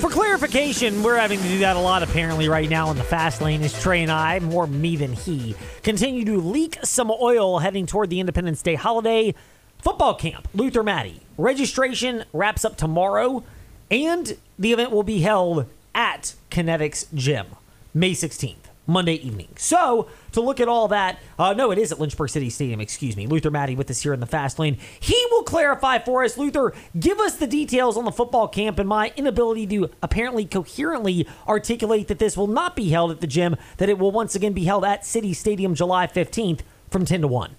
For clarification, we're having to do that a lot apparently right now in the fast lane as Trey and I, more me than he, continue to leak some oil heading toward the Independence Day holiday football camp. Luther Maddy. Registration wraps up tomorrow, and the event will be held at Kinetics Gym, May 16th. Monday evening. So, to look at all that, uh, no, it is at Lynchburg City Stadium, excuse me. Luther Maddy with us here in the fast lane. He will clarify for us. Luther, give us the details on the football camp and my inability to apparently coherently articulate that this will not be held at the gym, that it will once again be held at City Stadium July 15th from 10 to 1.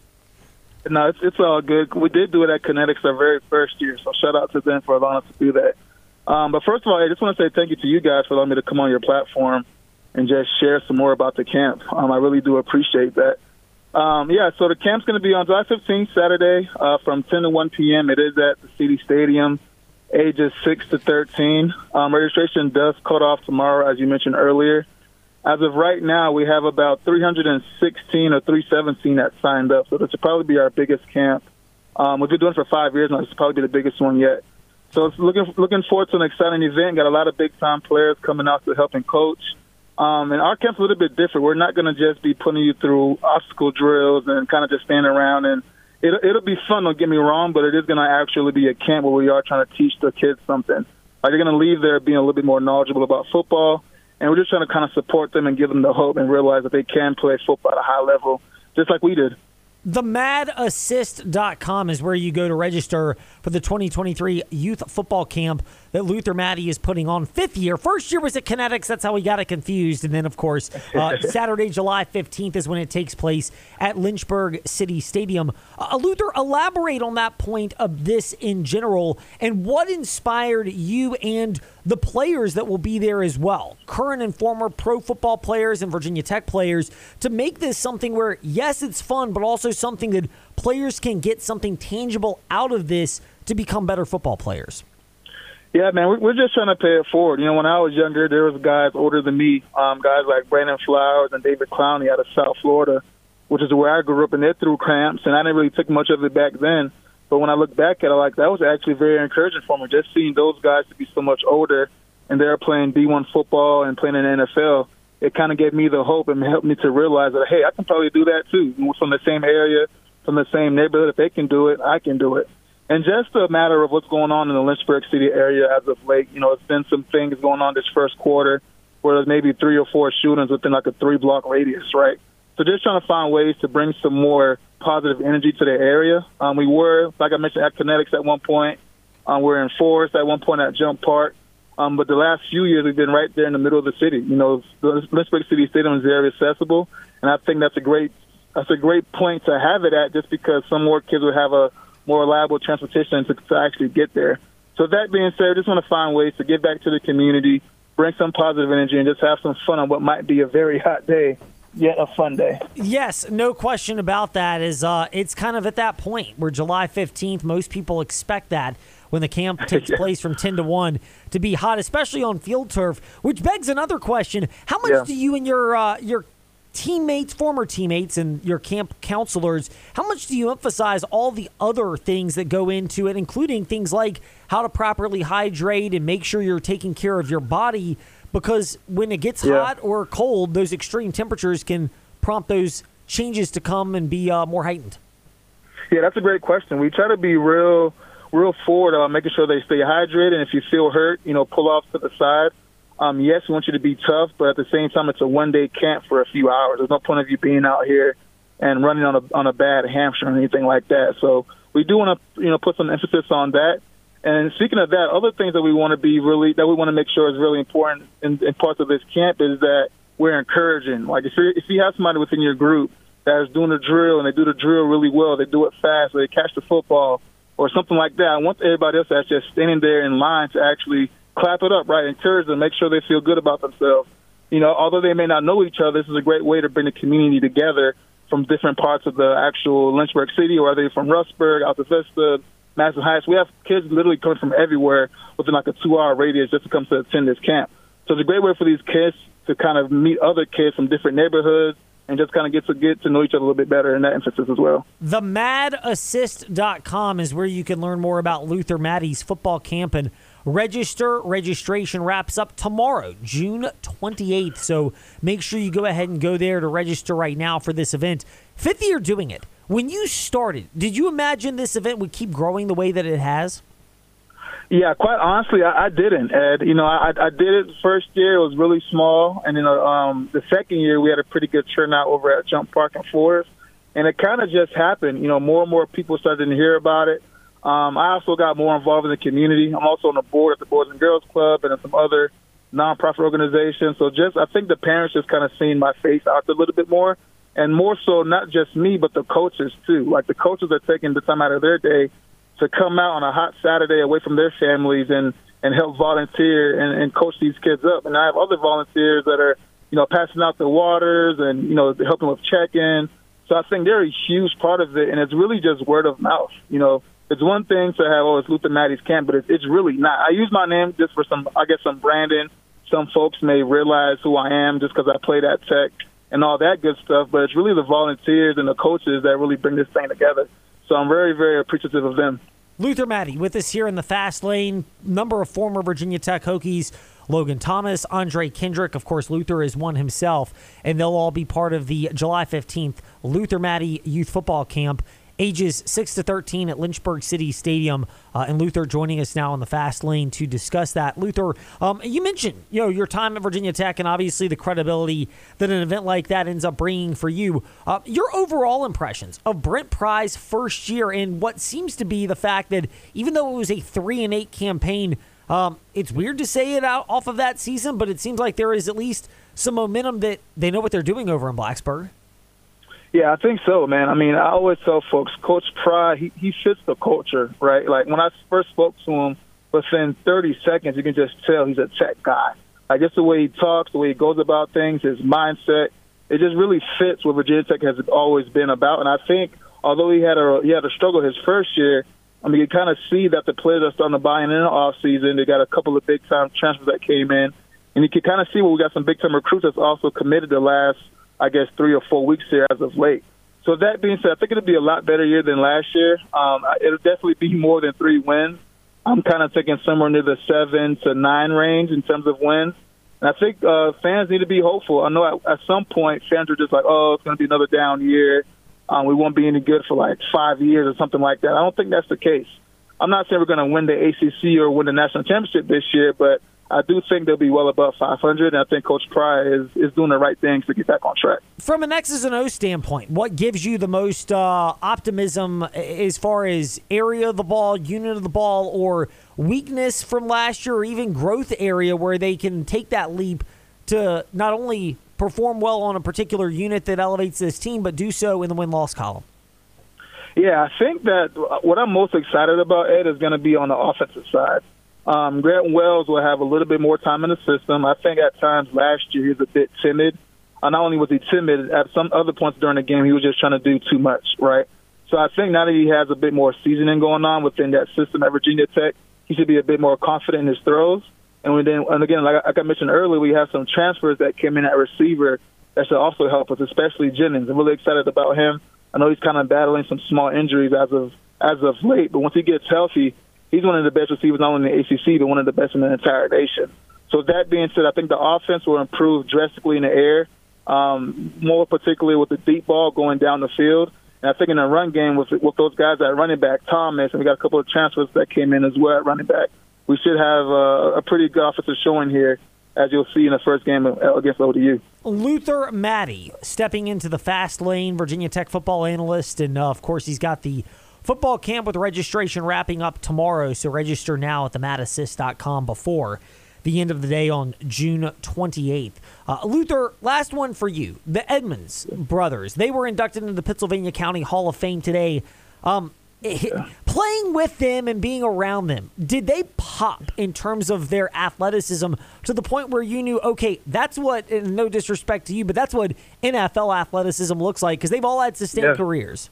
No, it's, it's all good. We did do it at Kinetics our very first year, so shout out to them for allowing us to do that. Um, but first of all, I just want to say thank you to you guys for allowing me to come on your platform and just share some more about the camp. Um, I really do appreciate that. Um, yeah, so the camp's going to be on July 15th, Saturday, uh, from 10 to 1 p.m. It is at the City Stadium, ages 6 to 13. Um, registration does cut off tomorrow, as you mentioned earlier. As of right now, we have about 316 or 317 that signed up, so this will probably be our biggest camp. Um, we've been doing it for five years now. This will probably be the biggest one yet. So it's looking looking forward to an exciting event. Got a lot of big time players coming out to help and coach. Um, and our camp's a little bit different. We're not going to just be putting you through obstacle drills and kind of just standing around. And it, it'll be fun, don't get me wrong, but it is going to actually be a camp where we are trying to teach the kids something. Like they're going to leave there being a little bit more knowledgeable about football. And we're just trying to kind of support them and give them the hope and realize that they can play football at a high level, just like we did. TheMadAssist.com is where you go to register for the 2023 Youth Football Camp that Luther Maddy is putting on fifth year. First year was at Kinetics. That's how we got it confused. And then, of course, uh, Saturday, July 15th is when it takes place at Lynchburg City Stadium. Uh, Luther, elaborate on that point of this in general and what inspired you and the players that will be there as well, current and former pro football players and Virginia Tech players, to make this something where, yes, it's fun, but also something that players can get something tangible out of this to become better football players. Yeah, man, we're just trying to pay it forward. You know, when I was younger, there was guys older than me, um, guys like Brandon Flowers and David Clowney out of South Florida, which is where I grew up, and they threw cramps, and I didn't really take much of it back then. But when I look back at it, like that was actually very encouraging for me. Just seeing those guys to be so much older, and they're playing D1 football and playing in the NFL, it kind of gave me the hope and helped me to realize that hey, I can probably do that too. From the same area, from the same neighborhood, if they can do it, I can do it. And just a matter of what's going on in the Lynchburg City area as of late. You know, it's been some things going on this first quarter where there's maybe three or four shootings within like a three block radius, right? So just trying to find ways to bring some more positive energy to the area. Um, we were, like I mentioned, at Kinetics at one point. Um, we're in Forest at one point at Jump Park. Um, but the last few years, we've been right there in the middle of the city. You know, the Lynchburg City Stadium is very accessible, and I think that's a great that's a great point to have it at, just because some more kids would have a more reliable transportation to, to actually get there. So that being said, I just want to find ways to get back to the community, bring some positive energy, and just have some fun on what might be a very hot day yet a fun day. Yes, no question about that. Is uh, it's kind of at that point where July fifteenth, most people expect that when the camp takes yeah. place from ten to one to be hot, especially on field turf. Which begs another question: How much yeah. do you and your uh, your teammates, former teammates, and your camp counselors, how much do you emphasize all the other things that go into it, including things like how to properly hydrate and make sure you're taking care of your body? Because when it gets yeah. hot or cold, those extreme temperatures can prompt those changes to come and be uh, more heightened. Yeah, that's a great question. We try to be real, real forward about making sure they stay hydrated. And if you feel hurt, you know, pull off to the side um, yes, we want you to be tough, but at the same time, it's a one day camp for a few hours. There's no point of you being out here and running on a on a bad hamstring or anything like that. So we do want to you know put some emphasis on that. And speaking of that, other things that we want to be really that we want to make sure is really important in, in parts of this camp is that we're encouraging. Like if you if you have somebody within your group that is doing a drill and they do the drill really well, they do it fast, or they catch the football or something like that. I want everybody else that's just standing there in line to actually clap it up, right? Encourage them, make sure they feel good about themselves. You know, although they may not know each other, this is a great way to bring the community together from different parts of the actual Lynchburg city, or are they from Rustburg, Altavista, Madison Heights. We have kids literally coming from everywhere within like a two-hour radius just to come to attend this camp. So it's a great way for these kids to kind of meet other kids from different neighborhoods and just kind of get to get to know each other a little bit better in that emphasis as well. TheMadAssist.com is where you can learn more about Luther Maddy's football camp and register. Registration wraps up tomorrow, June 28th. So make sure you go ahead and go there to register right now for this event. Fifth year doing it. When you started, did you imagine this event would keep growing the way that it has? Yeah, quite honestly, I, I didn't, Ed. You know, I, I did it the first year; it was really small, and then um, the second year we had a pretty good turnout over at Jump Park and Forest, and it kind of just happened. You know, more and more people started to hear about it. Um, I also got more involved in the community. I'm also on the board at the Boys and Girls Club and some other nonprofit organizations. So just, I think the parents just kind of seen my face out a little bit more, and more so not just me, but the coaches too. Like the coaches are taking the time out of their day to come out on a hot Saturday away from their families and and help volunteer and, and coach these kids up. And I have other volunteers that are, you know, passing out the waters and you know helping with check-in. So I think they're a huge part of it, and it's really just word of mouth. You know, it's one thing to have oh it's Luther Maddy's camp, but it's, it's really not. I use my name just for some, I guess, some branding. Some folks may realize who I am just because I played at Tech and all that good stuff, but it's really the volunteers and the coaches that really bring this thing together. So I'm very, very appreciative of them. Luther Maddy with us here in the fast lane. Number of former Virginia Tech Hokies. Logan Thomas, Andre Kendrick, of course, Luther is one himself, and they'll all be part of the July 15th Luther Maddy Youth Football Camp ages 6 to 13 at Lynchburg City Stadium. Uh, and Luther joining us now on the fast lane to discuss that. Luther, um, you mentioned you know your time at Virginia Tech and obviously the credibility that an event like that ends up bringing for you. Uh, your overall impressions of Brent Pry's first year and what seems to be the fact that even though it was a three and eight campaign, um, it's weird to say it out off of that season, but it seems like there is at least some momentum that they know what they're doing over in Blacksburg. Yeah, I think so, man. I mean, I always tell folks, Coach Pry, he, he fits the culture, right? Like when I first spoke to him, within 30 seconds, you can just tell he's a tech guy. Like just the way he talks, the way he goes about things, his mindset, it just really fits what Virginia Tech has always been about. And I think although he had a he had a struggle his first year, I mean, you kind of see that the players are starting to buy in in the off season. They got a couple of big time transfers that came in, and you can kind of see where we got some big time recruits that's also committed the last I guess, three or four weeks here as of late. So that being said, I think it'll be a lot better year than last year. Um, it'll definitely be more than three wins. I'm kind of thinking somewhere near the seven to nine range in terms of wins. And I think uh, fans need to be hopeful. I know at, at some point fans are just like, oh, it's going to be another down year. Um, we won't be any good for like five years or something like that. I don't think that's the case. I'm not saying we're going to win the ACC or win the national championship this year, but I do think they'll be well above 500, and I think Coach Pry is, is doing the right things to get back on track. From an X's and O's standpoint, what gives you the most uh, optimism as far as area of the ball, unit of the ball, or weakness from last year, or even growth area where they can take that leap to not only perform well on a particular unit that elevates this team, but do so in the win loss column? Yeah, I think that what I'm most excited about, Ed, is going to be on the offensive side. Um, Grant Wells will have a little bit more time in the system. I think at times last year he was a bit timid. Uh, not only was he timid, at some other points during the game he was just trying to do too much, right? So I think now that he has a bit more seasoning going on within that system at Virginia Tech, he should be a bit more confident in his throws. And we then, and again, like, like I mentioned earlier, we have some transfers that came in at receiver that should also help us, especially Jennings. I'm really excited about him. I know he's kind of battling some small injuries as of as of late, but once he gets healthy, he's one of the best receivers not only in the ACC but one of the best in the entire nation. So that being said, I think the offense will improve drastically in the air, um, more particularly with the deep ball going down the field. And I think in the run game with with those guys at running back, Thomas, and we got a couple of transfers that came in as well at running back. We should have uh, a pretty good offensive showing here, as you'll see in the first game against ODU. Luther Maddy stepping into the fast lane, Virginia Tech football analyst, and uh, of course he's got the Football camp with registration wrapping up tomorrow, so register now at thematassist.com before the end of the day on June 28th. Uh, Luther, last one for you. The Edmunds brothers, they were inducted into the Pittsylvania County Hall of Fame today. Um, yeah. Playing with them and being around them, did they pop in terms of their athleticism to the point where you knew, okay, that's what, no disrespect to you, but that's what NFL athleticism looks like because they've all had sustained yeah. careers?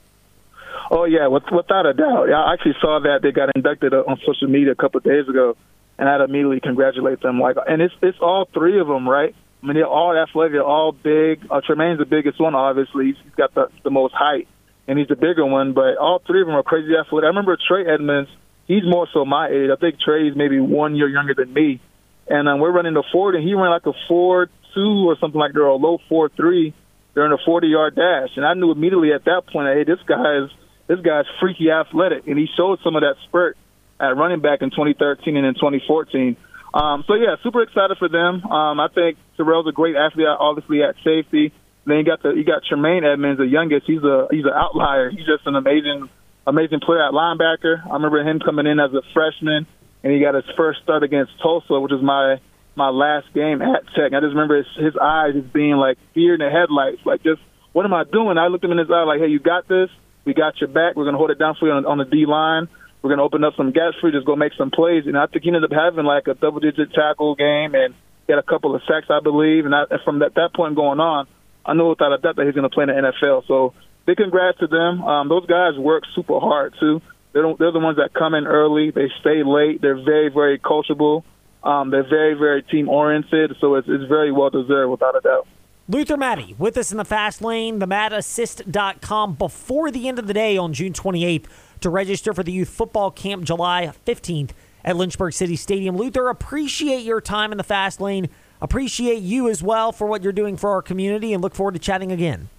Oh yeah, with, without a doubt. I actually saw that they got inducted on social media a couple of days ago, and I'd immediately congratulate them. Like, and it's it's all three of them, right? I mean, they're all athletic, they're all big. Uh, Tremaine's the biggest one, obviously. He's got the the most height, and he's the bigger one. But all three of them are crazy athletic. I remember Trey Edmunds. he's more so my age. I think Trey's maybe one year younger than me, and um, we're running the four, and he ran like a four two or something like that, or a low four three during a forty yard dash, and I knew immediately at that point, hey, this guy is this guy's freaky athletic, and he showed some of that spurt at running back in 2013 and in 2014. Um, so yeah, super excited for them. Um, I think Terrell's a great athlete, obviously at safety. Then you got the you got Tremaine Edmunds, the youngest. He's a he's an outlier. He's just an amazing amazing player at linebacker. I remember him coming in as a freshman, and he got his first start against Tulsa, which was my my last game at Tech. I just remember his, his eyes just being like fear in the headlights, like just what am I doing? I looked him in his eye like, hey, you got this. We got your back. We're gonna hold it down for you on, on the D line. We're gonna open up some gaps for you. Just go make some plays. And I think he ended up having like a double digit tackle game and he had a couple of sacks, I believe. And I, from that, that point going on, I knew without a doubt that he's going to play in the NFL. So big congrats to them. Um, those guys work super hard too. They're, they're the ones that come in early. They stay late. They're very, very coachable. Um, they're very, very team oriented. So it's, it's very well deserved without a doubt. Luther Maddy with us in the fast lane, thematassist.com before the end of the day on June 28th to register for the youth football camp July 15th at Lynchburg City Stadium. Luther, appreciate your time in the fast lane. Appreciate you as well for what you're doing for our community and look forward to chatting again.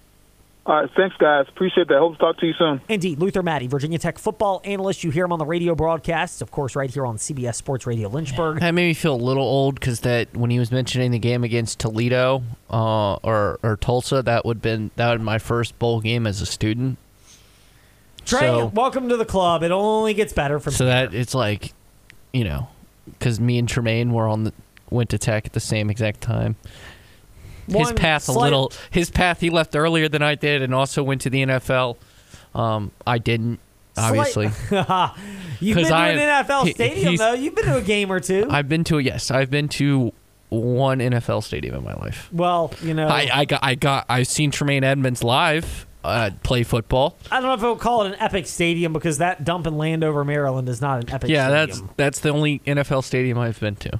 All right, thanks, guys. Appreciate that. Hope to talk to you soon. Indeed, Luther Maddy, Virginia Tech football analyst. You hear him on the radio broadcasts, of course, right here on CBS Sports Radio Lynchburg. That made me feel a little old because that when he was mentioning the game against Toledo uh, or or Tulsa, that would been that would my first bowl game as a student. Trey, so, welcome to the club. It only gets better from so here. that it's like, you know, because me and Tremaine were on the went to Tech at the same exact time. One his path slight- a little. His path he left earlier than I did, and also went to the NFL. Um, I didn't obviously. You've been to I, an NFL he, stadium though. You've been to a game or two. I've been to a yes. I've been to one NFL stadium in my life. Well, you know, I, I got I got I've seen Tremaine Edmunds live uh, play football. I don't know if I would call it an epic stadium because that dump in Landover, Maryland, is not an epic. Stadium. Yeah, stadium. that's that's the only NFL stadium I've been to.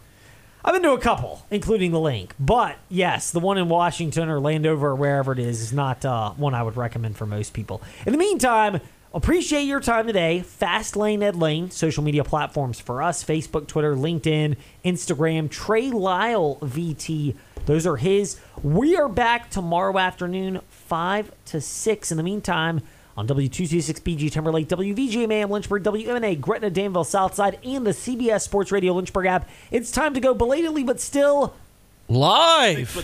I've been to a couple, including the link. But yes, the one in Washington or Landover or wherever it is is not uh, one I would recommend for most people. In the meantime, appreciate your time today. Fast Lane Ed Lane, social media platforms for us Facebook, Twitter, LinkedIn, Instagram. Trey Lyle VT, those are his. We are back tomorrow afternoon, 5 to 6. In the meantime, on W226BG Timberlake, WVGMAM Lynchburg, WMNA Gretna Danville Southside, and the CBS Sports Radio Lynchburg app. It's time to go belatedly, but still live.